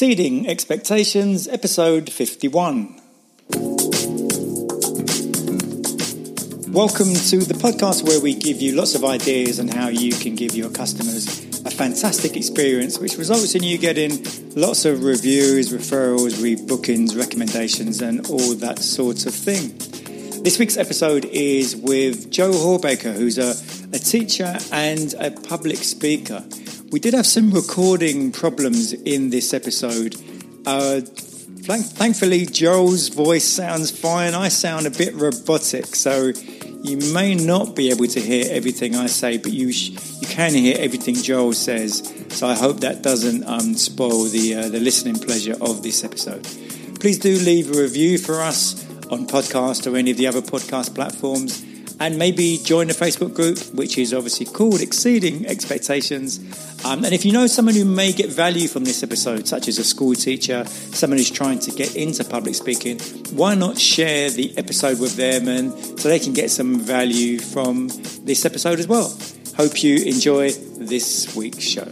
Exceeding Expectations, episode 51. Welcome to the podcast where we give you lots of ideas on how you can give your customers a fantastic experience, which results in you getting lots of reviews, referrals, rebookings, recommendations, and all that sort of thing. This week's episode is with Joe Horbaker, who's a, a teacher and a public speaker. We did have some recording problems in this episode. Uh, thankfully, Joel's voice sounds fine. I sound a bit robotic, so you may not be able to hear everything I say, but you sh- you can hear everything Joel says. So I hope that doesn't um, spoil the uh, the listening pleasure of this episode. Please do leave a review for us on podcast or any of the other podcast platforms and maybe join the Facebook group, which is obviously called Exceeding Expectations. Um, and if you know someone who may get value from this episode, such as a school teacher, someone who's trying to get into public speaking, why not share the episode with them and so they can get some value from this episode as well? Hope you enjoy this week's show.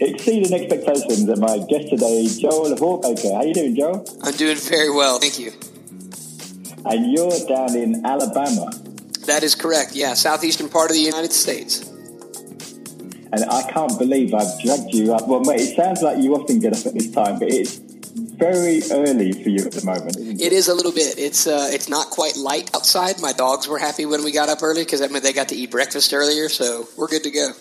Exceeding expectations, and my guest today, Joel Horbaker. How are you doing, Joel? I'm doing very well, thank you and you're down in Alabama. That is correct. Yeah, southeastern part of the United States. And I can't believe I've dragged you up. Well, mate, it sounds like you often get up at this time, but it's very early for you at the moment. It? it is a little bit. It's uh, it's not quite light outside. My dogs were happy when we got up early because that meant they got to eat breakfast earlier. So we're good to go.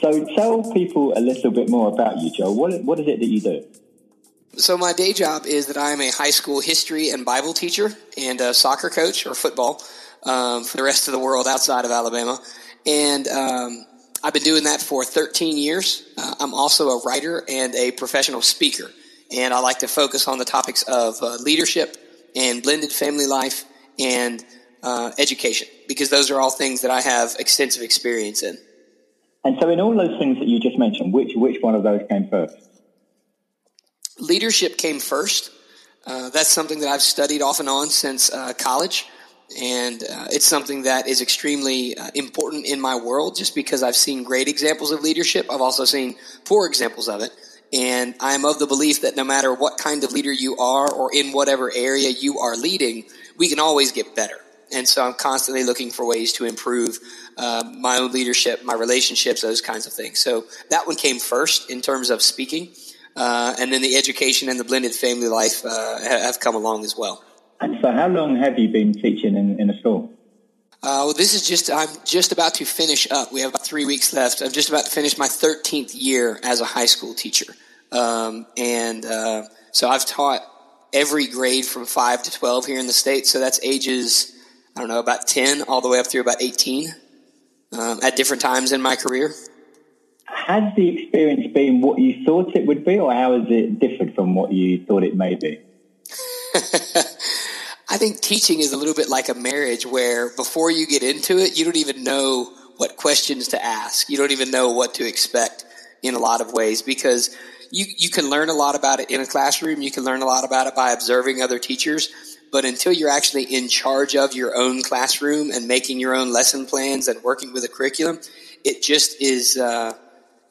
So tell people a little bit more about you, Joe. What what is it that you do? So my day job is that I am a high school history and Bible teacher and a soccer coach or football um, for the rest of the world outside of Alabama, and um, I've been doing that for 13 years. Uh, I'm also a writer and a professional speaker, and I like to focus on the topics of uh, leadership and blended family life and uh, education because those are all things that I have extensive experience in. And so, in all those things that you just mentioned, which which one of those came first? Leadership came first. Uh, that's something that I've studied off and on since uh, college. And uh, it's something that is extremely uh, important in my world just because I've seen great examples of leadership. I've also seen poor examples of it. And I'm of the belief that no matter what kind of leader you are or in whatever area you are leading, we can always get better. And so I'm constantly looking for ways to improve uh, my own leadership, my relationships, those kinds of things. So that one came first in terms of speaking. Uh, and then the education and the blended family life uh, have come along as well. And so, how long have you been teaching in, in a school? Uh, well, this is just, I'm just about to finish up. We have about three weeks left. I'm just about to finish my 13th year as a high school teacher. Um, and uh, so I've taught every grade from 5 to 12 here in the state. So that's ages, I don't know, about 10 all the way up through about 18 um, at different times in my career has the experience been what you thought it would be, or how has it differed from what you thought it may be? I think teaching is a little bit like a marriage where before you get into it, you don't even know what questions to ask. You don't even know what to expect in a lot of ways because you, you can learn a lot about it in a classroom. You can learn a lot about it by observing other teachers. But until you're actually in charge of your own classroom and making your own lesson plans and working with a curriculum, it just is, uh,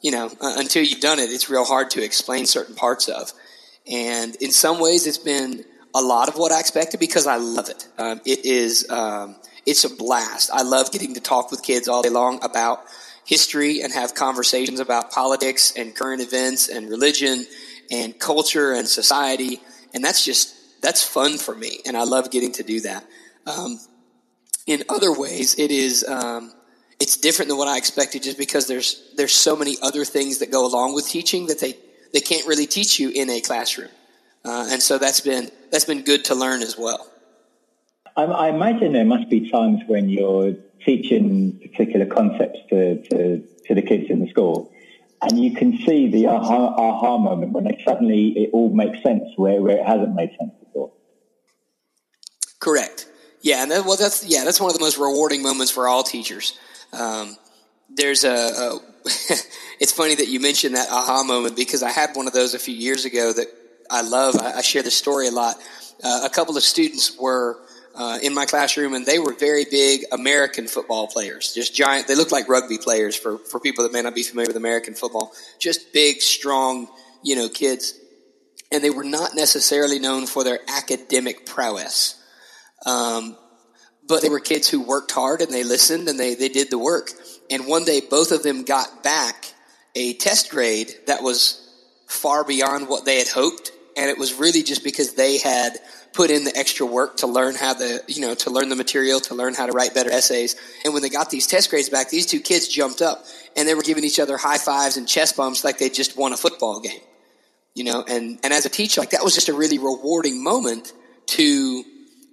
you know, uh, until you've done it, it's real hard to explain certain parts of. And in some ways, it's been a lot of what I expected because I love it. Um, it is, um, it's a blast. I love getting to talk with kids all day long about history and have conversations about politics and current events and religion and culture and society. And that's just, that's fun for me. And I love getting to do that. Um, in other ways, it is, um, it's different than what I expected just because there's there's so many other things that go along with teaching that they they can't really teach you in a classroom, uh, and so that's been that's been good to learn as well. I, I, imagine there must be times when you're teaching particular concepts to, to, to the kids in the school, and you can see the aha, aha moment when it suddenly it all makes sense where, where it hasn't made sense before. Correct. Yeah, and that, well, that's yeah, that's one of the most rewarding moments for all teachers. Um, there's a, a it's funny that you mentioned that aha moment because I had one of those a few years ago that I love. I, I share the story a lot. Uh, a couple of students were uh, in my classroom, and they were very big American football players. Just giant. They looked like rugby players for for people that may not be familiar with American football. Just big, strong, you know, kids, and they were not necessarily known for their academic prowess. Um, but they were kids who worked hard and they listened and they, they did the work. And one day, both of them got back a test grade that was far beyond what they had hoped. And it was really just because they had put in the extra work to learn how the, you know, to learn the material, to learn how to write better essays. And when they got these test grades back, these two kids jumped up and they were giving each other high fives and chest bumps like they just won a football game. You know, and, and as a teacher, like that was just a really rewarding moment to,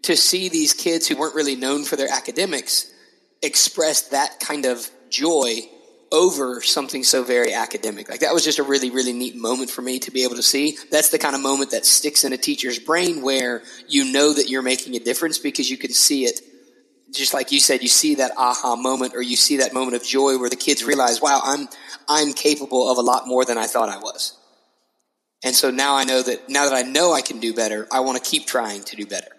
to see these kids who weren't really known for their academics express that kind of joy over something so very academic. Like that was just a really, really neat moment for me to be able to see. That's the kind of moment that sticks in a teacher's brain where you know that you're making a difference because you can see it. Just like you said, you see that aha moment or you see that moment of joy where the kids realize, wow, I'm, I'm capable of a lot more than I thought I was. And so now I know that, now that I know I can do better, I want to keep trying to do better.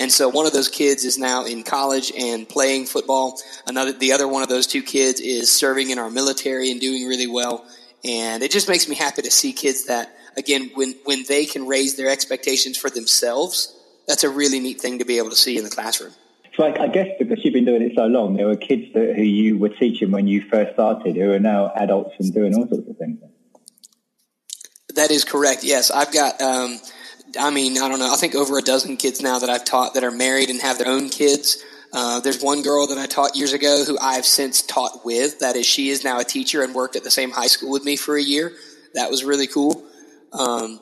And so one of those kids is now in college and playing football. Another, the other one of those two kids is serving in our military and doing really well. And it just makes me happy to see kids that, again, when, when they can raise their expectations for themselves, that's a really neat thing to be able to see in the classroom. So I, I guess because you've been doing it so long, there were kids that, who you were teaching when you first started who are now adults and doing all sorts of things. That is correct. Yes, I've got. Um, I mean, I don't know. I think over a dozen kids now that I've taught that are married and have their own kids. Uh, there's one girl that I taught years ago who I've since taught with. That is, she is now a teacher and worked at the same high school with me for a year. That was really cool. Um,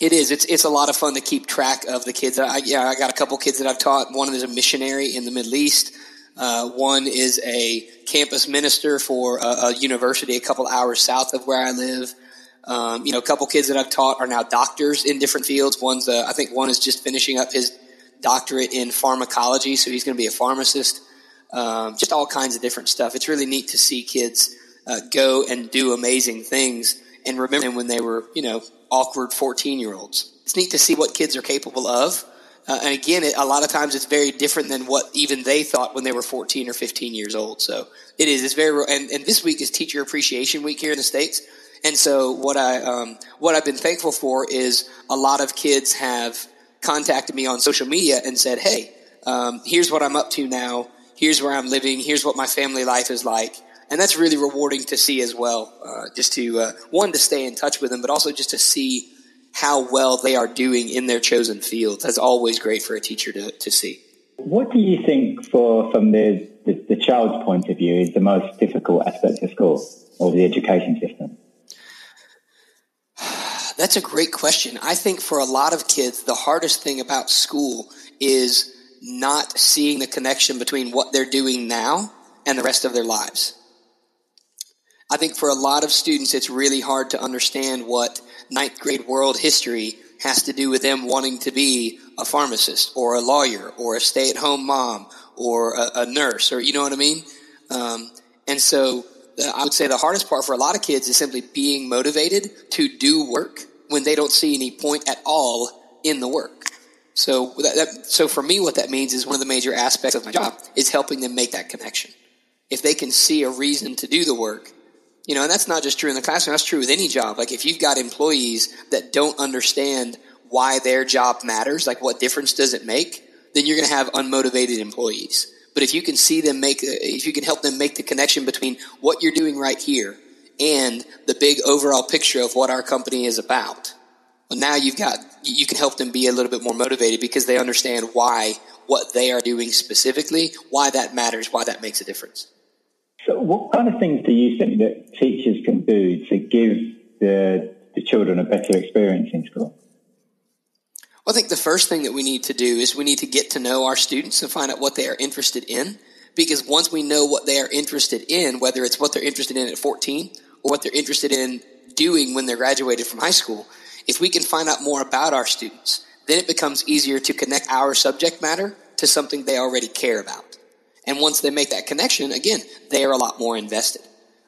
it is. It's it's a lot of fun to keep track of the kids. I, yeah, I got a couple kids that I've taught. One is a missionary in the Middle East. Uh, one is a campus minister for a, a university a couple hours south of where I live. Um, you know, a couple kids that I've taught are now doctors in different fields. One's, uh, I think one is just finishing up his doctorate in pharmacology, so he's going to be a pharmacist. Um, just all kinds of different stuff. It's really neat to see kids uh, go and do amazing things and remember them when they were, you know, awkward 14 year olds. It's neat to see what kids are capable of. Uh, and again, it, a lot of times it's very different than what even they thought when they were 14 or 15 years old. So it is. It's very, and, and this week is Teacher Appreciation Week here in the States. And so what I um, what I've been thankful for is a lot of kids have contacted me on social media and said, "Hey, um, here's what I'm up to now. Here's where I'm living. Here's what my family life is like." And that's really rewarding to see as well. Uh, just to uh, one to stay in touch with them, but also just to see how well they are doing in their chosen field. That's always great for a teacher to, to see. What do you think, for from the, the, the child's point of view, is the most difficult aspect of school or the education system? That's a great question. I think for a lot of kids, the hardest thing about school is not seeing the connection between what they're doing now and the rest of their lives. I think for a lot of students, it's really hard to understand what ninth grade world history has to do with them wanting to be a pharmacist or a lawyer or a stay at home mom or a, a, nurse or, you know what I mean? Um, and so I would say the hardest part for a lot of kids is simply being motivated to do work when they don't see any point at all in the work. So that, that, so for me, what that means is one of the major aspects of my job is helping them make that connection. If they can see a reason to do the work, you know, and that's not just true in the classroom. That's true with any job. Like if you've got employees that don't understand why their job matters, like what difference does it make, then you're going to have unmotivated employees. But if you can see them make, uh, if you can help them make the connection between what you're doing right here and the big overall picture of what our company is about, well, now you've got, you can help them be a little bit more motivated because they understand why what they are doing specifically, why that matters, why that makes a difference. So, what kind of things do you think that teachers can do to give the, the children a better experience in school? Well, I think the first thing that we need to do is we need to get to know our students and find out what they are interested in. Because once we know what they are interested in, whether it's what they're interested in at 14 or what they're interested in doing when they're graduated from high school, if we can find out more about our students, then it becomes easier to connect our subject matter to something they already care about. And once they make that connection, again, they are a lot more invested.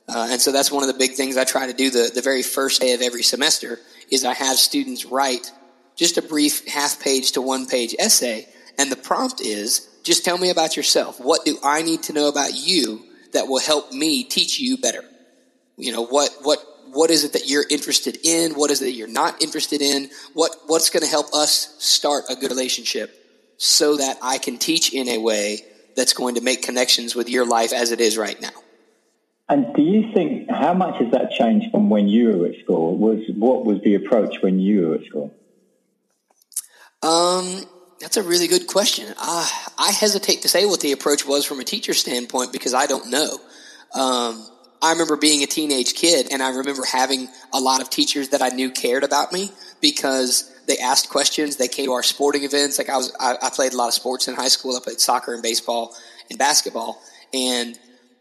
Uh, and so that's one of the big things I try to do the, the very first day of every semester is I have students write just a brief half page to one page essay And the prompt is just tell me about yourself. What do I need to know about you that will help me teach you better? You know, what, what, what is it that you're interested in? What is it that you're not interested in? What, what's going to help us start a good relationship so that I can teach in a way that's going to make connections with your life as it is right now? And do you think how much has that changed from when you were at school? Was what was the approach when you were at school? Um, that's a really good question. Uh, I hesitate to say what the approach was from a teacher standpoint because I don't know. Um, I remember being a teenage kid and I remember having a lot of teachers that I knew cared about me because they asked questions. They came to our sporting events. Like I was, I, I played a lot of sports in high school. I played soccer and baseball and basketball. And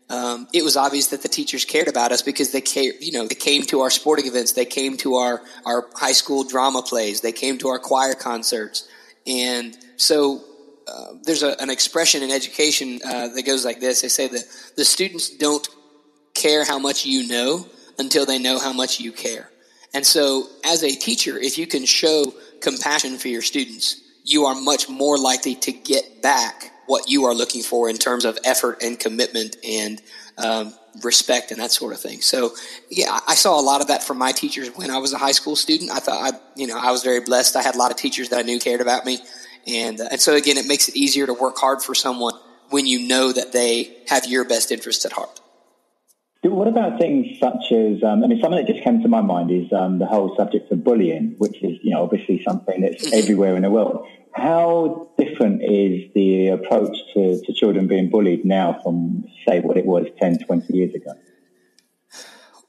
um, it was obvious that the teachers cared about us because they came, you know, they came to our sporting events, they came to our our high school drama plays, they came to our choir concerts, and so uh, there's a, an expression in education uh, that goes like this: They say that the students don't care how much you know until they know how much you care. And so, as a teacher, if you can show compassion for your students, you are much more likely to get back what you are looking for in terms of effort and commitment and um, respect and that sort of thing. So, yeah, I saw a lot of that from my teachers when I was a high school student. I thought I, you know, I was very blessed. I had a lot of teachers that I knew cared about me, and uh, and so again, it makes it easier to work hard for someone when you know that they have your best interest at heart. What about things such as, um, I mean, something that just came to my mind is um, the whole subject of bullying, which is, you know, obviously something that's everywhere in the world. How different is the approach to, to children being bullied now from, say, what it was 10, 20 years ago?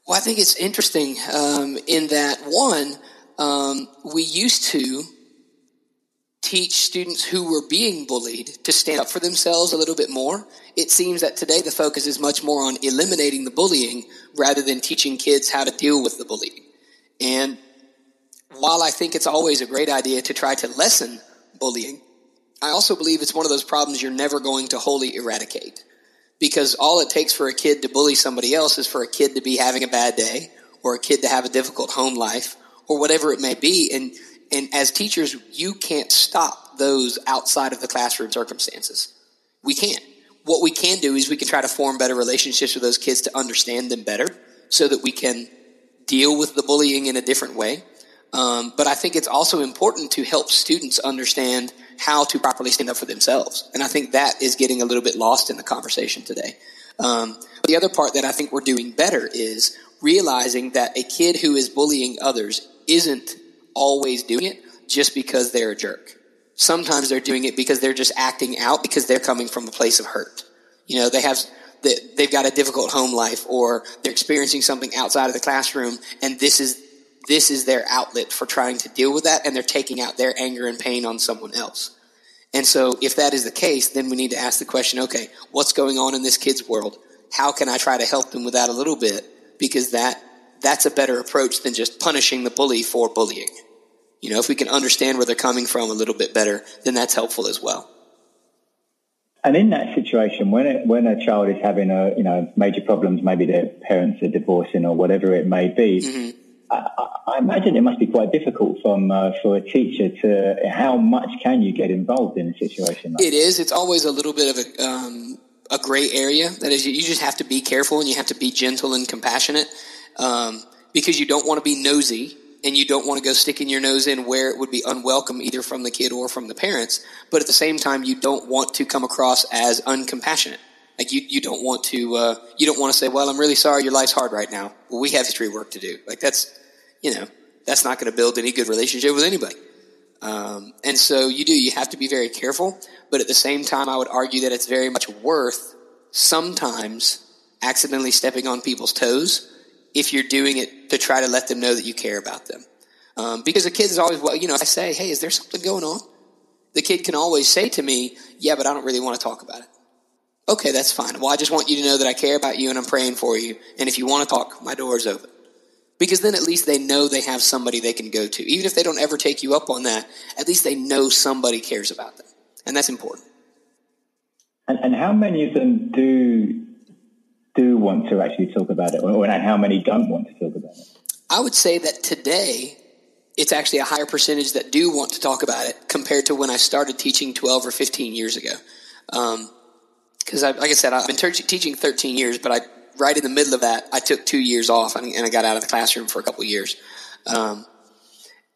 Well, I think it's interesting um, in that, one, um, we used to teach students who were being bullied to stand up for themselves a little bit more. It seems that today the focus is much more on eliminating the bullying rather than teaching kids how to deal with the bullying. And while I think it's always a great idea to try to lessen bullying. I also believe it's one of those problems you're never going to wholly eradicate because all it takes for a kid to bully somebody else is for a kid to be having a bad day or a kid to have a difficult home life or whatever it may be. And, and as teachers, you can't stop those outside of the classroom circumstances. We can't. What we can do is we can try to form better relationships with those kids to understand them better so that we can deal with the bullying in a different way. Um, but I think it's also important to help students understand how to properly stand up for themselves. And I think that is getting a little bit lost in the conversation today. Um, the other part that I think we're doing better is realizing that a kid who is bullying others isn't always doing it just because they're a jerk. Sometimes they're doing it because they're just acting out because they're coming from a place of hurt. You know, they have that they've got a difficult home life or they're experiencing something outside of the classroom and this is this is their outlet for trying to deal with that and they're taking out their anger and pain on someone else. And so if that is the case, then we need to ask the question, okay, what's going on in this kid's world? How can I try to help them with that a little bit? Because that, that's a better approach than just punishing the bully for bullying. You know, if we can understand where they're coming from a little bit better, then that's helpful as well. And in that situation, when it, when a child is having a you know major problems, maybe their parents are divorcing or whatever it may be, mm-hmm. I, I, imagine it must be quite difficult from uh, for a teacher to how much can you get involved in a situation like It is. It's always a little bit of a um, a gray area. That is, you just have to be careful and you have to be gentle and compassionate um, because you don't want to be nosy and you don't want to go sticking your nose in where it would be unwelcome either from the kid or from the parents. But at the same time, you don't want to come across as uncompassionate. Like you, you don't want to, uh, you don't want to say, well, I'm really sorry your life's hard right now. Well, we have history work to do. Like that's, you know, that's not going to build any good relationship with anybody. Um, and so you do, you have to be very careful. But at the same time, I would argue that it's very much worth sometimes accidentally stepping on people's toes if you're doing it to try to let them know that you care about them. Um, because the kid is always, well, you know, I say, hey, is there something going on? The kid can always say to me, yeah, but I don't really want to talk about it. Okay, that's fine. Well, I just want you to know that I care about you and I'm praying for you. And if you want to talk, my door is open. Because then at least they know they have somebody they can go to. Even if they don't ever take you up on that, at least they know somebody cares about them. And that's important. And, and how many of them do do want to actually talk about it, or, how many don't want to talk about it? I would say that today, it's actually a higher percentage that do want to talk about it compared to when I started teaching 12 or 15 years ago. Because, um, like I said, I've been ter- teaching 13 years, but I right in the middle of that, I took two years off and, and I got out of the classroom for a couple years. Um,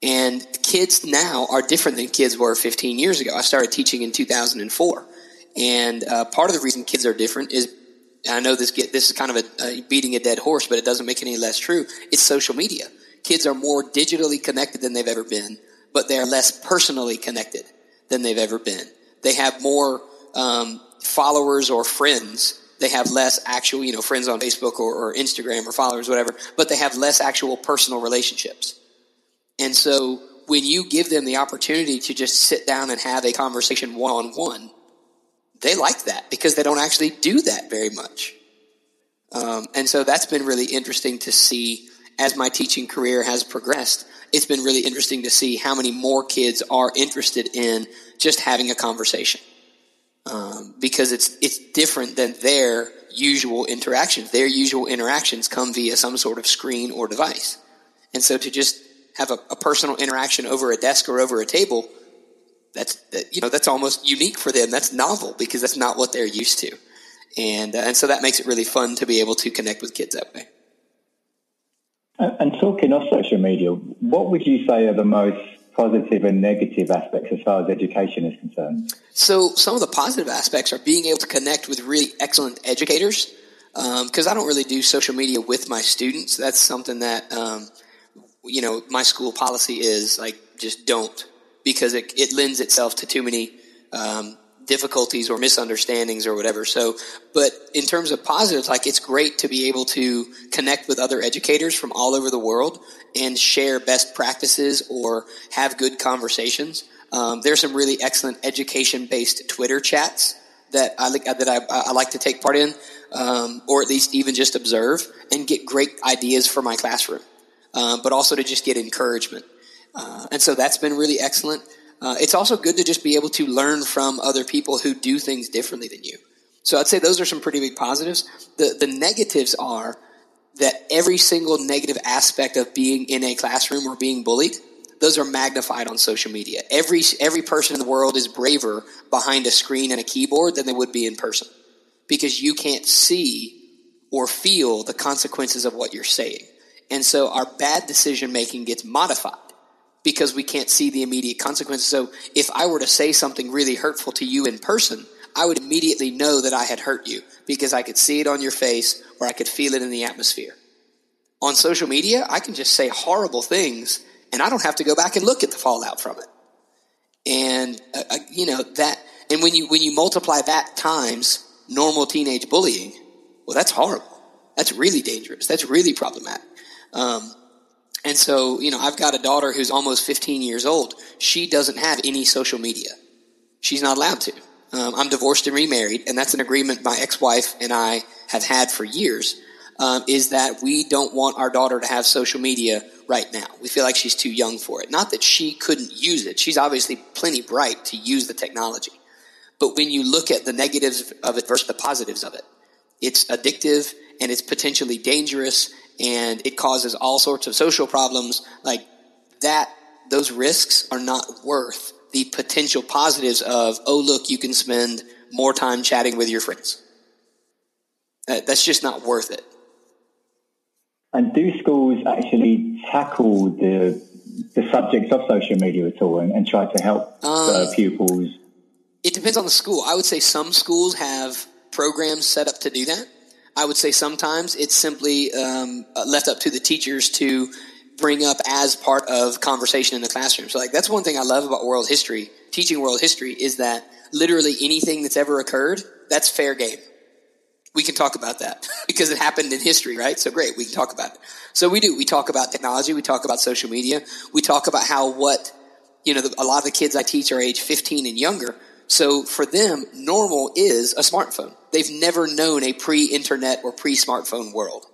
and kids now are different than kids were 15 years ago. I started teaching in 2004. And uh, part of the reason kids are different is, I know this get, this is kind of a, a beating a dead horse, but it doesn't make any less true. It's social media. Kids are more digitally connected than they've ever been, but they are less personally connected than they've ever been. They have more um, followers or friends. They have less actual, you know, friends on Facebook or, or Instagram or followers, whatever, but they have less actual personal relationships. And so when you give them the opportunity to just sit down and have a conversation one on one, they like that because they don't actually do that very much. Um, and so that's been really interesting to see as my teaching career has progressed. It's been really interesting to see how many more kids are interested in just having a conversation. Um, because it's it's different than their usual interactions. Their usual interactions come via some sort of screen or device, and so to just have a, a personal interaction over a desk or over a table, that's that, you know that's almost unique for them. That's novel because that's not what they're used to, and uh, and so that makes it really fun to be able to connect with kids that way. And talking of social media, what would you say are the most positive and negative aspects as far as education is concerned? So some of the positive aspects are being able to connect with really excellent educators. Because um, I don't really do social media with my students. That's something that um, you know my school policy is like just don't because it, it lends itself to too many um, difficulties or misunderstandings or whatever. So, but in terms of positives, like it's great to be able to connect with other educators from all over the world and share best practices or have good conversations. Um, there's some really excellent education-based Twitter chats that I like that I, I like to take part in, um, or at least even just observe and get great ideas for my classroom, um, but also to just get encouragement. Uh, and so that's been really excellent. Uh, it's also good to just be able to learn from other people who do things differently than you. So I'd say those are some pretty big positives. The the negatives are that every single negative aspect of being in a classroom or being bullied, those are magnified on social media. Every every person in the world is braver behind a screen and a keyboard than they would be in person. Because you can't see or feel the consequences of what you're saying. And so our bad decision making gets modified because we can't see the immediate consequences. So if I were to say something really hurtful to you in person, I would immediately know that I had hurt you because I could see it on your face or I could feel it in the atmosphere. On social media, I can just say horrible things and I don't have to go back and look at the fallout from it. And uh, uh you know that and when you when you multiply that times normal teenage bullying, well that's horrible. That's really dangerous. That's really problematic. Um, and so, you know, I've got a daughter who's almost 15 years old. She doesn't have any social media. She's not allowed to. Um, I'm divorced and remarried, and that's an agreement my ex-wife and I have had for years. Um, is that we don't want our daughter to have social media right now. We feel like she's too young for it. Not that she couldn't use it. She's obviously plenty bright to use the technology. But when you look at the negatives of it versus the positives of it, it's addictive and it's potentially dangerous and it causes all sorts of social problems like that those risks are not worth the potential positives of oh look you can spend more time chatting with your friends. That's just not worth it. And do schools actually tackle the the subjects of social media at all and, and try to help um, pupils? it depends on the school. I would say some schools have programs set up to do that I would say sometimes it's simply um, left up to the teachers to bring up as part of conversation in the classroom. So like that's one thing I love about world history, teaching world history is that literally anything that's ever occurred, that's fair game. We can talk about that because it happened in history, right? So great, we can talk about it. So we do. We talk about technology. We talk about social media. We talk about how what, you know, a lot of the kids I teach are age 15 and younger. So for them, normal is a smartphone. They've never known a pre-internet or pre-smartphone world.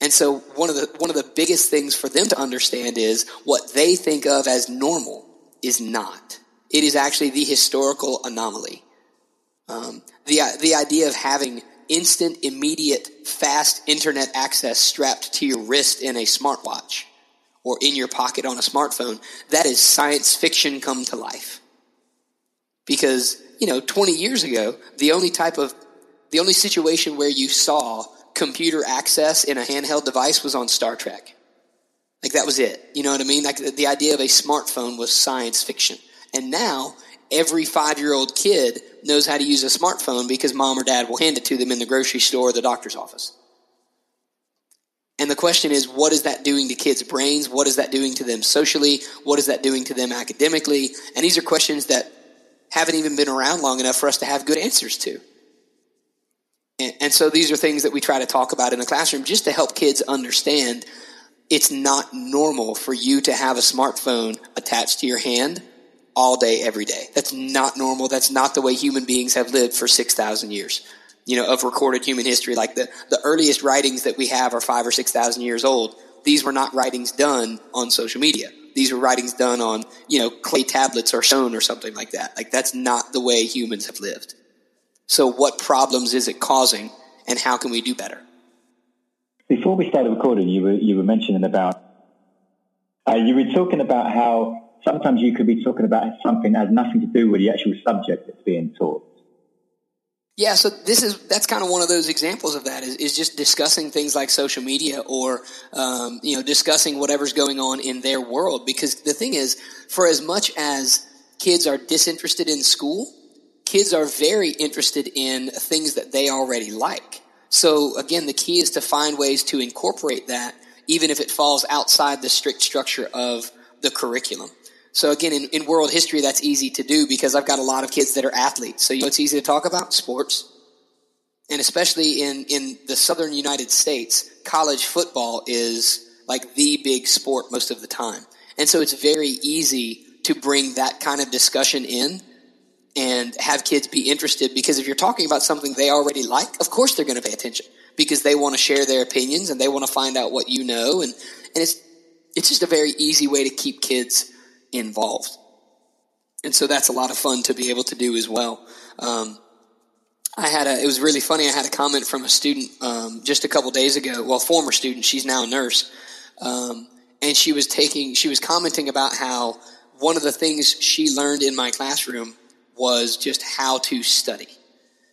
And so one of the, one of the biggest things for them to understand is what they think of as normal is not. It is actually the historical anomaly. Um, the, the idea of having instant, immediate, fast internet access strapped to your wrist in a smartwatch or in your pocket on a smartphone, that is science fiction come to life. Because, you know, 20 years ago, the only type of, the only situation where you saw computer access in a handheld device was on Star Trek. Like that was it. You know what I mean? Like the idea of a smartphone was science fiction. And now every five year old kid knows how to use a smartphone because mom or dad will hand it to them in the grocery store or the doctor's office. And the question is, what is that doing to kids' brains? What is that doing to them socially? What is that doing to them academically? And these are questions that haven't even been around long enough for us to have good answers to. And, and so these are things that we try to talk about in the classroom just to help kids understand it's not normal for you to have a smartphone attached to your hand all day, every day. That's not normal. That's not the way human beings have lived for 6,000 years, you know, of recorded human history. Like the, the earliest writings that we have are five or 6,000 years old. These were not writings done on social media. These were writings done on, you know, clay tablets or stone or something like that. Like that's not the way humans have lived. So what problems is it causing and how can we do better? Before we started recording, you were, you were mentioning about, uh, you were talking about how sometimes you could be talking about something that has nothing to do with the actual subject that's being taught. Yeah, so this is that's kind of one of those examples of that is, is just discussing things like social media or um, you know discussing whatever's going on in their world. Because the thing is, for as much as kids are disinterested in school, kids are very interested in things that they already like. So again, the key is to find ways to incorporate that, even if it falls outside the strict structure of the curriculum. So again, in, in world history, that's easy to do because I've got a lot of kids that are athletes. So you know it's easy to talk about? Sports. And especially in, in the southern United States, college football is like the big sport most of the time. And so it's very easy to bring that kind of discussion in and have kids be interested because if you're talking about something they already like, of course they're going to pay attention because they want to share their opinions and they want to find out what you know. And, and it's, it's just a very easy way to keep kids involved. And so that's a lot of fun to be able to do as well. Um, I had a, it was really funny. I had a comment from a student um, just a couple days ago. Well, former student, she's now a nurse, um, and she was taking, she was commenting about how one of the things she learned in my classroom was just how to study.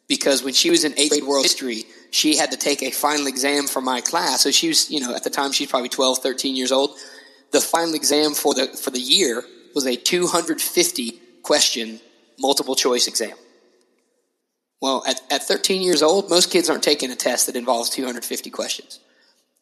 Because when she was in eighth grade world history, she had to take a final exam for my class. So she was, you know, at the time she's probably 12, 13 years old the final exam for the for the year was a 250 question multiple choice exam. Well, at, at 13 years old, most kids aren't taking a test that involves 250 questions.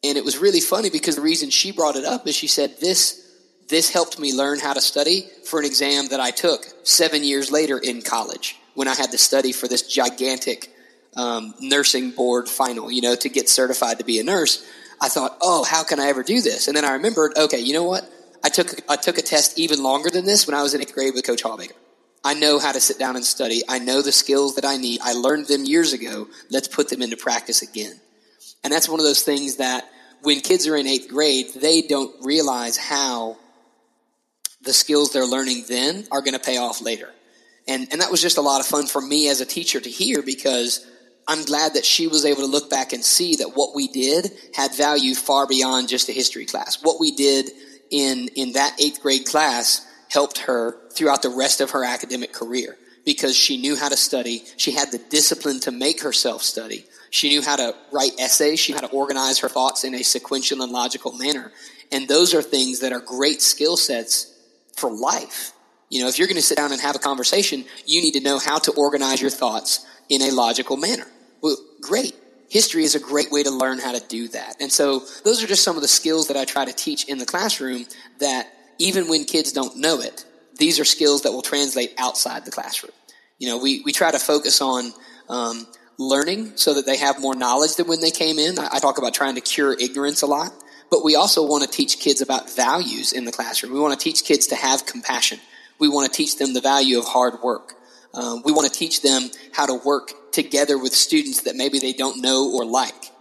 And it was really funny because the reason she brought it up is she said this this helped me learn how to study for an exam that I took seven years later in college when I had to study for this gigantic um, nursing board final, you know, to get certified to be a nurse. I thought, oh, how can I ever do this? And then I remembered, okay, you know what? I took I took a test even longer than this when I was in eighth grade with Coach Hallbaker. I know how to sit down and study. I know the skills that I need. I learned them years ago. Let's put them into practice again. And that's one of those things that when kids are in eighth grade, they don't realize how the skills they're learning then are going to pay off later. And, and that was just a lot of fun for me as a teacher to hear because I'm glad that she was able to look back and see that what we did had value far beyond just a history class. What we did in, in that eighth grade class helped her throughout the rest of her academic career because she knew how to study. She had the discipline to make herself study. She knew how to write essays. She knew how to organize her thoughts in a sequential and logical manner. And those are things that are great skill sets for life. You know, if you're going to sit down and have a conversation, you need to know how to organize your thoughts in a logical manner. Great. History is a great way to learn how to do that. And so those are just some of the skills that I try to teach in the classroom that even when kids don't know it, these are skills that will translate outside the classroom. You know, we, we try to focus on um, learning so that they have more knowledge than when they came in. I, I talk about trying to cure ignorance a lot, but we also want to teach kids about values in the classroom. We want to teach kids to have compassion. We want to teach them the value of hard work. Um, we want to teach them how to work together with students that maybe they don't know or like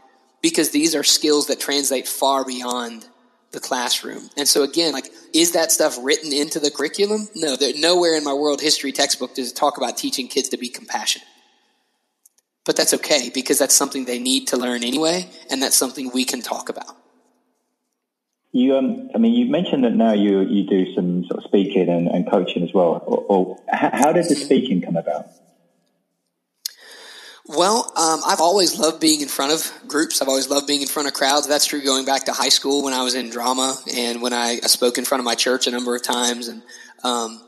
because these are skills that translate far beyond the classroom. And so again, like, is that stuff written into the curriculum? No, there, nowhere in my world history textbook does it talk about teaching kids to be compassionate. But that's okay because that's something they need to learn anyway, and that's something we can talk about. You, um, I mean, you mentioned that now you you do some sort of speaking and, and coaching as well. Or, or how did the speaking come about? Well, um, I've always loved being in front of groups. I've always loved being in front of crowds. That's true going back to high school when I was in drama and when I, I spoke in front of my church a number of times. And, um,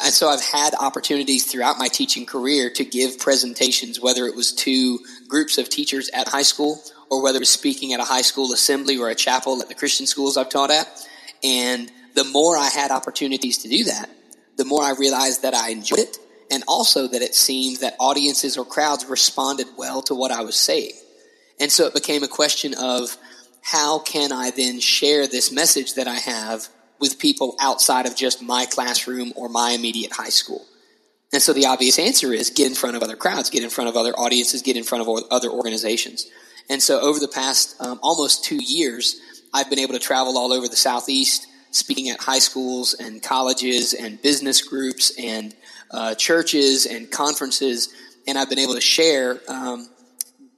and so I've had opportunities throughout my teaching career to give presentations, whether it was to groups of teachers at high school or whether it was speaking at a high school assembly or a chapel at the Christian schools I've taught at. And the more I had opportunities to do that, the more I realized that I enjoyed it and also that it seemed that audiences or crowds responded well to what I was saying. And so it became a question of how can I then share this message that I have with people outside of just my classroom or my immediate high school? And so the obvious answer is get in front of other crowds, get in front of other audiences, get in front of other organizations. And so over the past um, almost two years, I've been able to travel all over the Southeast, speaking at high schools and colleges and business groups and uh, churches and conferences, and I've been able to share, um,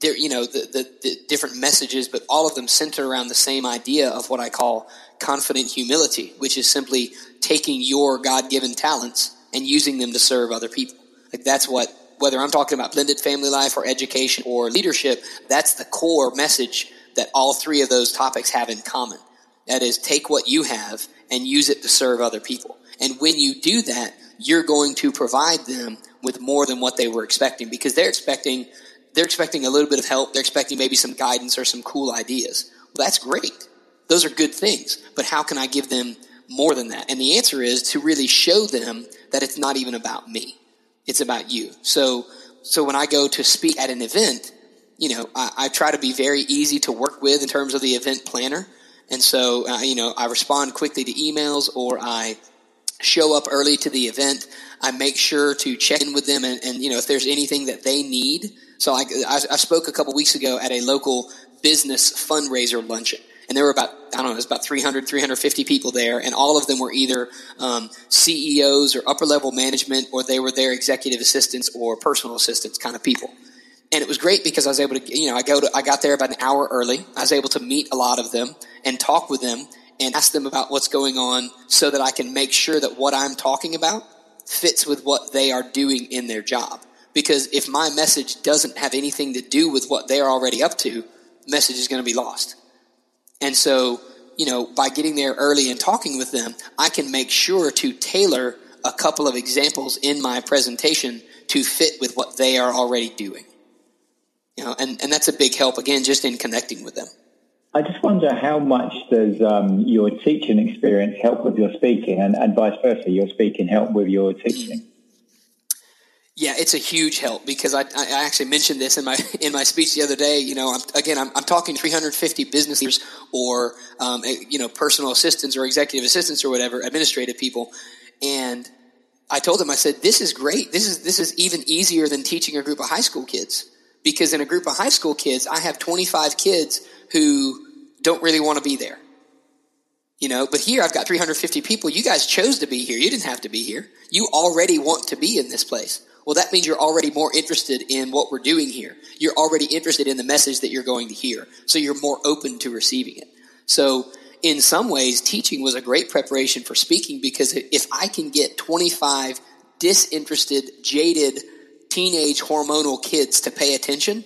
you know, the, the, the different messages, but all of them centered around the same idea of what I call confident humility, which is simply taking your God-given talents and using them to serve other people. Like that's what, whether I'm talking about blended family life or education or leadership, that's the core message that all three of those topics have in common. That is, take what you have and use it to serve other people. And when you do that, you're going to provide them with more than what they were expecting because they're expecting they're expecting a little bit of help. They're expecting maybe some guidance or some cool ideas. Well, that's great. Those are good things. But how can I give them more than that? And the answer is to really show them that it's not even about me. It's about you. So, so when I go to speak at an event, you know, I, I try to be very easy to work with in terms of the event planner. And so, uh, you know, I respond quickly to emails or I show up early to the event. I make sure to check in with them and, and you know, if there's anything that they need. So I, I, I spoke a couple weeks ago at a local business fundraiser luncheon. And there were about, I don't know, it was about 300, 350 people there, and all of them were either um, CEOs or upper level management, or they were their executive assistants or personal assistants kind of people. And it was great because I was able to, you know, I go to, I got there about an hour early. I was able to meet a lot of them and talk with them and ask them about what's going on so that I can make sure that what I'm talking about fits with what they are doing in their job. Because if my message doesn't have anything to do with what they're already up to, message is going to be lost. And so, you know, by getting there early and talking with them, I can make sure to tailor a couple of examples in my presentation to fit with what they are already doing. You know, and, and that's a big help again, just in connecting with them. I just wonder how much does um, your teaching experience help with your speaking, and, and vice versa, your speaking help with your teaching? Yeah, it's a huge help because I, I actually mentioned this in my in my speech the other day. You know, I'm, again, I'm, I'm talking 350 business leaders or um, eh, you know personal assistants or executive assistants or whatever, administrative people, and I told them I said this is great. This is this is even easier than teaching a group of high school kids because in a group of high school kids, I have 25 kids who don't really want to be there. You know, but here I've got 350 people. You guys chose to be here. You didn't have to be here. You already want to be in this place. Well, that means you're already more interested in what we're doing here. You're already interested in the message that you're going to hear. So you're more open to receiving it. So in some ways, teaching was a great preparation for speaking because if I can get 25 disinterested, jaded, teenage hormonal kids to pay attention,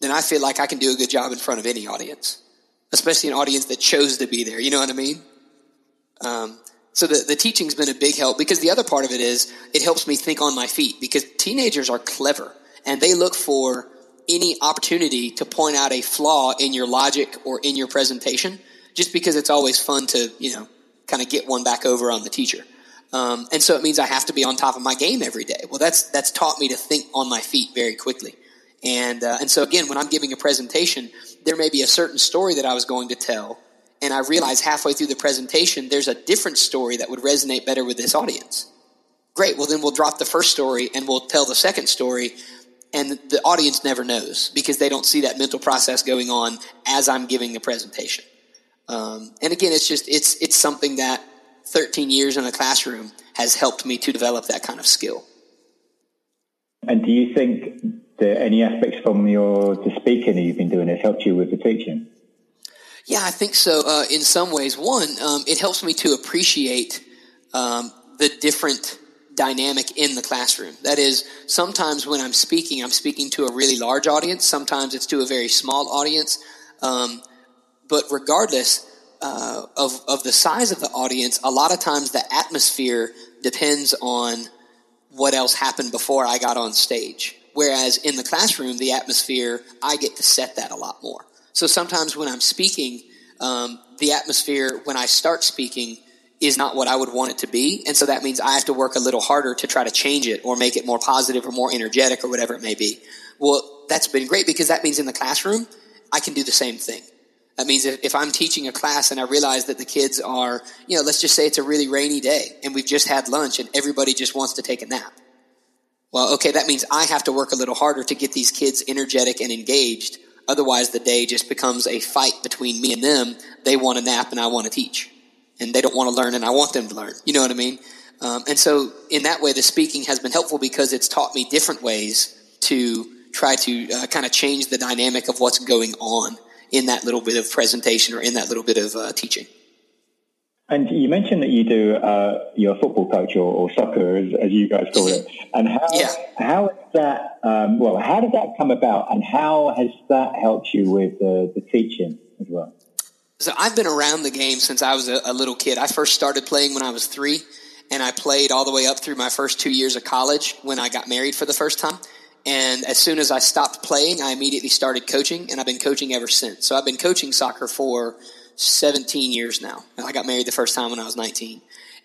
then I feel like I can do a good job in front of any audience especially an audience that chose to be there. You know what I mean? Um, so the, the teaching's been a big help because the other part of it is it helps me think on my feet because teenagers are clever and they look for any opportunity to point out a flaw in your logic or in your presentation just because it's always fun to, you know, kind of get one back over on the teacher. Um, and so it means I have to be on top of my game every day. Well, that's, that's taught me to think on my feet very quickly. And, uh, and so again, when I'm giving a presentation, there may be a certain story that I was going to tell. And I realize halfway through the presentation, there's a different story that would resonate better with this audience. Great. Well, then we'll drop the first story and we'll tell the second story. And the audience never knows because they don't see that mental process going on as I'm giving the presentation. Um, and again, it's just, it's, it's something that 13 years in a classroom has helped me to develop that kind of skill. And do you think there any aspects from your the speaking that you've been doing has helped you with the teaching? Yeah, I think so. Uh, in some ways, one, um, it helps me to appreciate um, the different dynamic in the classroom. That is, sometimes when I'm speaking, I'm speaking to a really large audience. Sometimes it's to a very small audience. Um, but regardless uh, of of the size of the audience, a lot of times the atmosphere depends on what else happened before I got on stage. Whereas in the classroom, the atmosphere, I get to set that a lot more. So sometimes when I'm speaking, um, the atmosphere when I start speaking is not what I would want it to be. And so that means I have to work a little harder to try to change it or make it more positive or more energetic or whatever it may be. Well, that's been great because that means in the classroom, I can do the same thing. That means if, if I'm teaching a class and I realize that the kids are, you know, let's just say it's a really rainy day and we've just had lunch and everybody just wants to take a nap. Well, okay, that means I have to work a little harder to get these kids energetic and engaged. Otherwise, the day just becomes a fight between me and them. They want a nap and I want to teach. And they don't want to learn and I want them to learn. You know what I mean? Um, and so, in that way, the speaking has been helpful because it's taught me different ways to try to uh, kind of change the dynamic of what's going on in that little bit of presentation or in that little bit of uh, teaching. And you mentioned that you do uh, you're football coach or, or soccer, as, as, you guys call it. And how yeah. how is that? Um, well, how did that come about, and how has that helped you with the, the teaching as well? So I've been around the game since I was a, a little kid. I first started playing when I was three, and I played all the way up through my first two years of college when I got married for the first time. And as soon as I stopped playing, I immediately started coaching, and I've been coaching ever since. So I've been coaching soccer for 17 years now. I got married the first time when I was 19.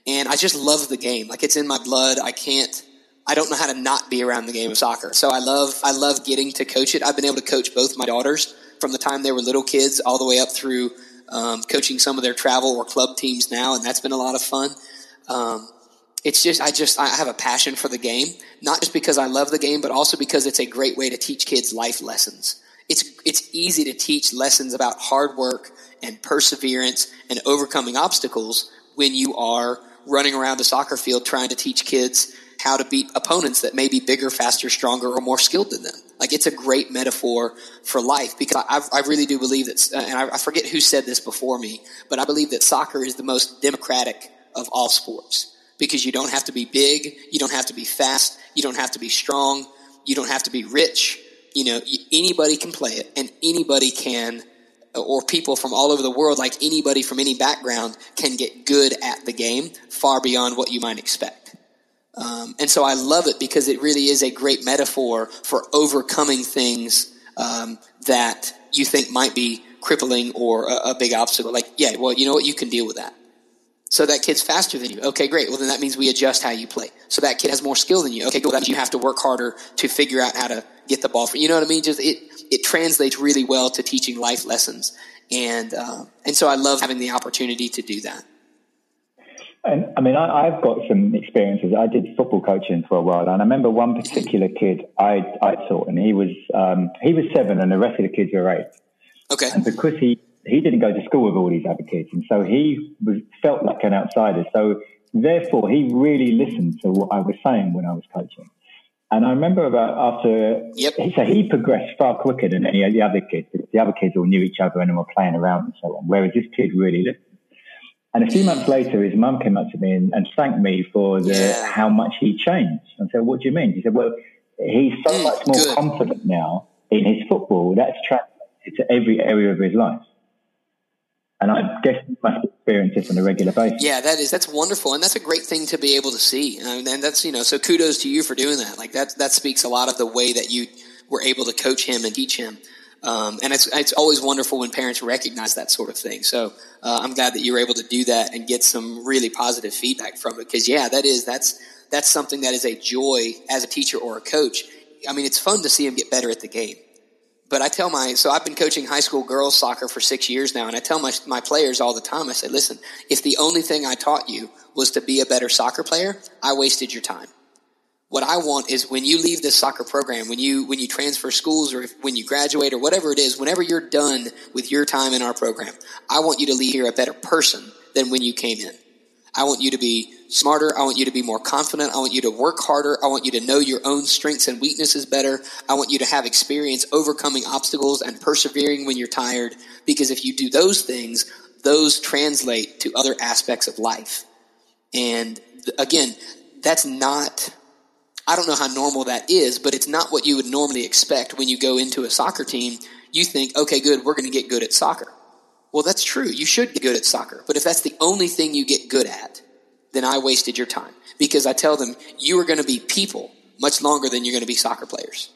And I just love the game. Like it's in my blood. I can't, I don't know how to not be around the game of soccer. So I love, I love getting to coach it. I've been able to coach both my daughters from the time they were little kids all the way up through um, coaching some of their travel or club teams now, and that's been a lot of fun. Um, it's just I just I have a passion for the game, not just because I love the game, but also because it's a great way to teach kids life lessons. It's it's easy to teach lessons about hard work and perseverance and overcoming obstacles when you are running around the soccer field trying to teach kids how to beat opponents that may be bigger, faster, stronger, or more skilled than them. Like it's a great metaphor for life because I, I really do believe that, uh, and I, I forget who said this before me, but I believe that soccer is the most democratic of all sports because you don't have to be big, you don't have to be fast, you don't have to be strong, you don't have to be rich. You know, anybody can play it, and anybody can, or people from all over the world, like anybody from any background, can get good at the game far beyond what you might expect. Um, and so I love it because it really is a great metaphor for overcoming things um, that you think might be crippling or a, a big obstacle. Like, yeah, well, you know what? You can deal with that. So that kid's faster than you. Okay, great. Well, then that means we adjust how you play. So that kid has more skill than you. Okay, cool. That means you have to work harder to figure out how to get the ball. For, you know what I mean? Just it it translates really well to teaching life lessons, and uh, and so I love having the opportunity to do that. And I mean, I, have got some experiences. I did football coaching for a while, and I remember one particular kid I I taught, and he was um, he was seven, and the rest of the kids were eight. Okay. And because he he didn't go to school with all these other kids, and so he was, felt like an outsider. So therefore, he really listened to what I was saying when I was coaching. And I remember about after, yep. so he progressed far quicker than any of the other kids. The other kids all knew each other and were playing around and so on, whereas this kid really listened. And a few months later, his mum came up to me and, and thanked me for the, yeah. how much he changed. And said, "What do you mean?" He said, "Well, he's so mm, much more good. confident now in his football. That's translated to every area of his life." And I guess you must experience this on a regular basis. Yeah, that is that's wonderful, and that's a great thing to be able to see. And that's you know, so kudos to you for doing that. Like that that speaks a lot of the way that you were able to coach him and teach him. Um, and it's it's always wonderful when parents recognize that sort of thing. So uh, I'm glad that you were able to do that and get some really positive feedback from it. Because yeah, that is that's that's something that is a joy as a teacher or a coach. I mean, it's fun to see him get better at the game. But I tell my, so I've been coaching high school girls soccer for six years now, and I tell my, my players all the time, I say, listen, if the only thing I taught you was to be a better soccer player, I wasted your time. What I want is when you leave this soccer program, when you, when you transfer schools or if, when you graduate or whatever it is, whenever you're done with your time in our program, I want you to leave here a better person than when you came in. I want you to be smarter. I want you to be more confident. I want you to work harder. I want you to know your own strengths and weaknesses better. I want you to have experience overcoming obstacles and persevering when you're tired. Because if you do those things, those translate to other aspects of life. And again, that's not, I don't know how normal that is, but it's not what you would normally expect when you go into a soccer team. You think, okay, good, we're going to get good at soccer. Well, that's true. You should get good at soccer. But if that's the only thing you get good at, then I wasted your time. Because I tell them, you are going to be people much longer than you're going to be soccer players.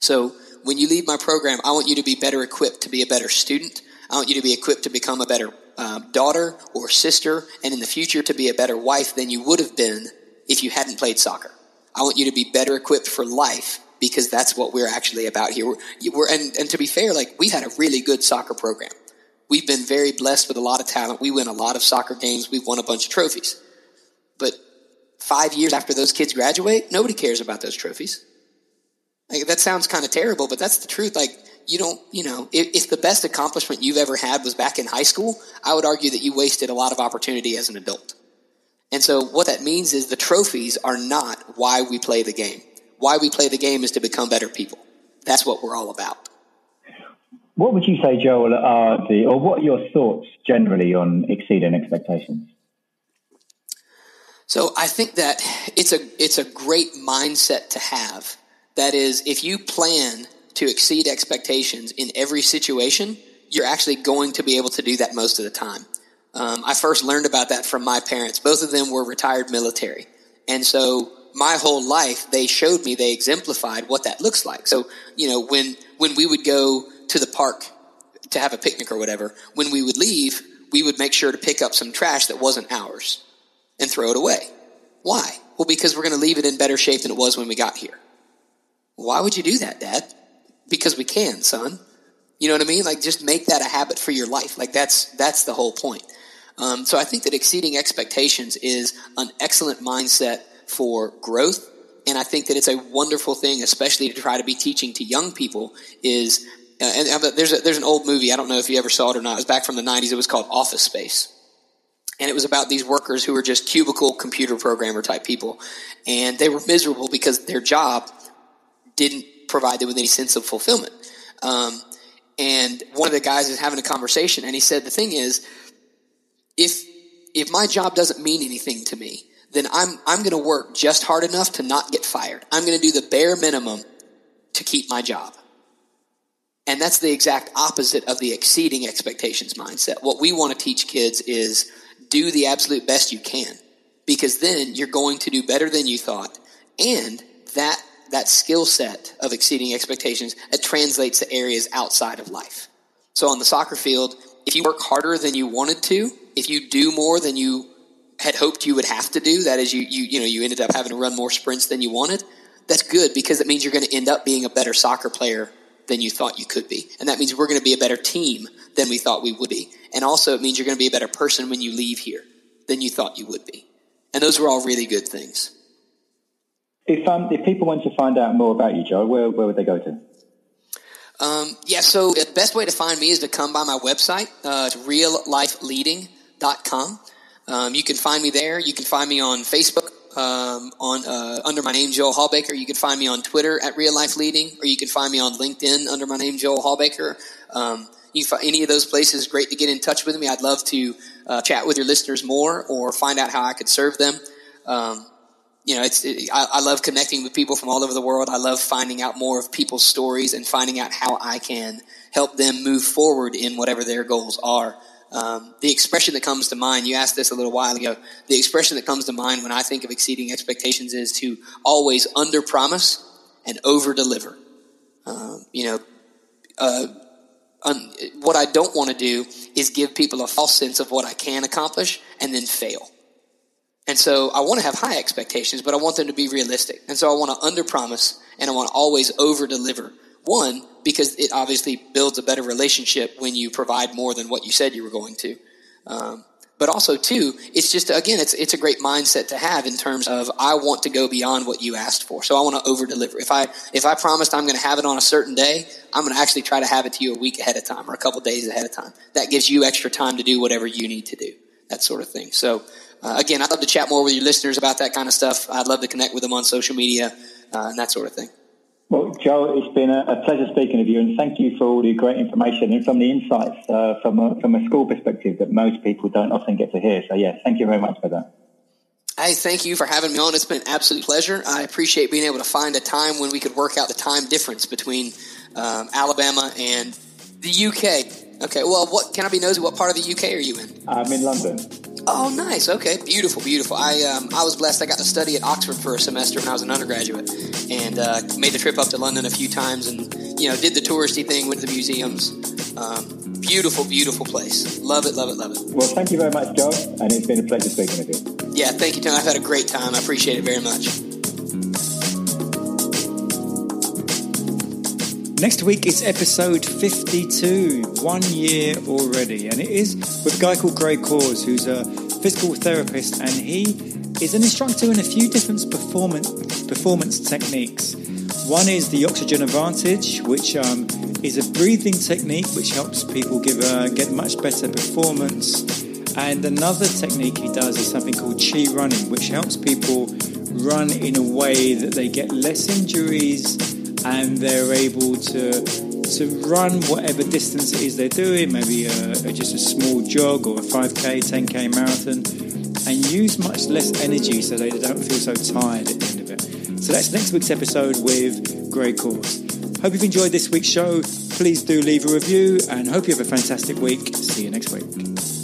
So when you leave my program, I want you to be better equipped to be a better student. I want you to be equipped to become a better uh, daughter or sister, and in the future to be a better wife than you would have been if you hadn't played soccer. I want you to be better equipped for life because that's what we're actually about here. We're, we're and, and to be fair, like we had a really good soccer program. We've been very blessed with a lot of talent. We win a lot of soccer games. We've won a bunch of trophies. But five years after those kids graduate, nobody cares about those trophies. Like, that sounds kind of terrible, but that's the truth. Like, you don't, you know, if, if, the best accomplishment you've ever had was back in high school, I would argue that you wasted a lot of opportunity as an adult. And so what that means is the trophies are not why we play the game. Why we play the game is to become better people. That's what we're all about. What would you say, Joel, are the, or what are your thoughts generally on exceeding expectations? So I think that it's a it's a great mindset to have. That is, if you plan to exceed expectations in every situation, you're actually going to be able to do that most of the time. Um, I first learned about that from my parents. Both of them were retired military, and so my whole life they showed me they exemplified what that looks like. So you know when when we would go to the park to have a picnic or whatever, when we would leave, we would make sure to pick up some trash that wasn't ours and throw it away. Why? Well, because we're going to leave it in better shape than it was when we got here. Why would you do that, Dad? Because we can, son. You know what I mean? Like, just make that a habit for your life. Like, that's that's the whole point. Um, so I think that exceeding expectations is an excellent mindset for growth, and I think that it's a wonderful thing, especially to try to be teaching to young people, is and there's a, there's an old movie. I don't know if you ever saw it or not. It was back from the '90s. It was called Office Space, and it was about these workers who were just cubicle computer programmer type people, and they were miserable because their job didn't provide them with any sense of fulfillment. Um, and one of the guys is having a conversation, and he said, "The thing is, if if my job doesn't mean anything to me, then I'm I'm going to work just hard enough to not get fired. I'm going to do the bare minimum to keep my job." And that's the exact opposite of the exceeding expectations mindset. What we want to teach kids is do the absolute best you can because then you're going to do better than you thought. And that, that skill set of exceeding expectations, it translates to areas outside of life. So on the soccer field, if you work harder than you wanted to, if you do more than you had hoped you would have to do, that is you, you, you know, you ended up having to run more sprints than you wanted, that's good because it means you're going to end up being a better soccer player than you thought you could be. And that means we're going to be a better team than we thought we would be. And also it means you're going to be a better person when you leave here than you thought you would be. And those were all really good things. If, um, if people want to find out more about you, Joe, where, where would they go to? Um, yeah, so the best way to find me is to come by my website. Uh, it's reallifeleading.com. Um, you can find me there. You can find me on Facebook, um, on uh, under my name Joel Hallbaker. You can find me on Twitter at Real Life Leading, or you can find me on LinkedIn under my name Joel Hallbaker. Um, you find any of those places great to get in touch with me. I'd love to uh, chat with your listeners more or find out how I could serve them. Um, you know, it's it, I, I love connecting with people from all over the world. I love finding out more of people's stories and finding out how I can help them move forward in whatever their goals are. Um, the expression that comes to mind, you asked this a little while ago, the expression that comes to mind when I think of exceeding expectations is to always under promise and over deliver. Um, you know, uh, what I don't want to do is give people a false sense of what I can accomplish and then fail. And so I want to have high expectations, but I want them to be realistic. And so I want to under promise and I want to always over deliver. One, because it obviously builds a better relationship when you provide more than what you said you were going to. Um, but also too, it's just again, it's it's a great mindset to have in terms of I want to go beyond what you asked for, so I want to over deliver. If I if I promised I'm going to have it on a certain day, I'm going to actually try to have it to you a week ahead of time or a couple days ahead of time. That gives you extra time to do whatever you need to do. that sort of thing. So, uh, again, I'd love to chat more with your listeners about that kind of stuff. I'd love to connect with them on social media uh, and that sort of thing. Well, Joe, it's been a, a, pleasure speaking with you, and thank you for all the great information and from the insights uh, from a, from a school perspective that most people don't often get to hear. So, yeah, thank you very much for that. Hey, thank you for having me on. It's been an absolute pleasure. I appreciate being able to find a time when we could work out the time difference between um, Alabama and the UK. Okay, well, what can I be nosy? What part of the UK are you in? I'm in London. Oh, nice. Okay, beautiful, beautiful. I um, I was blessed. I got to study at Oxford for a semester when I was an undergraduate, and uh, made the trip up to London a few times, and you know, did the touristy thing, went to the museums. Um, beautiful, beautiful place. Love it, love it, love it. Well, thank you very much, Joe, and it's been a pleasure speaking with you. Yeah, thank you, Tom. I've had a great time. I appreciate it very much. Next week is episode 52, one year already, and it is with a guy called Greg Cause, who's a physical therapist, and he is an instructor in a few different performance performance techniques. One is the oxygen advantage, which um, is a breathing technique which helps people give a, get much better performance. And another technique he does is something called chi running, which helps people run in a way that they get less injuries and they're able to to run whatever distance it is they're doing, maybe a, just a small jog or a 5k, 10k marathon, and use much less energy so they don't feel so tired at the end of it. So that's next week's episode with Grey Course. Hope you've enjoyed this week's show. Please do leave a review and hope you have a fantastic week. See you next week.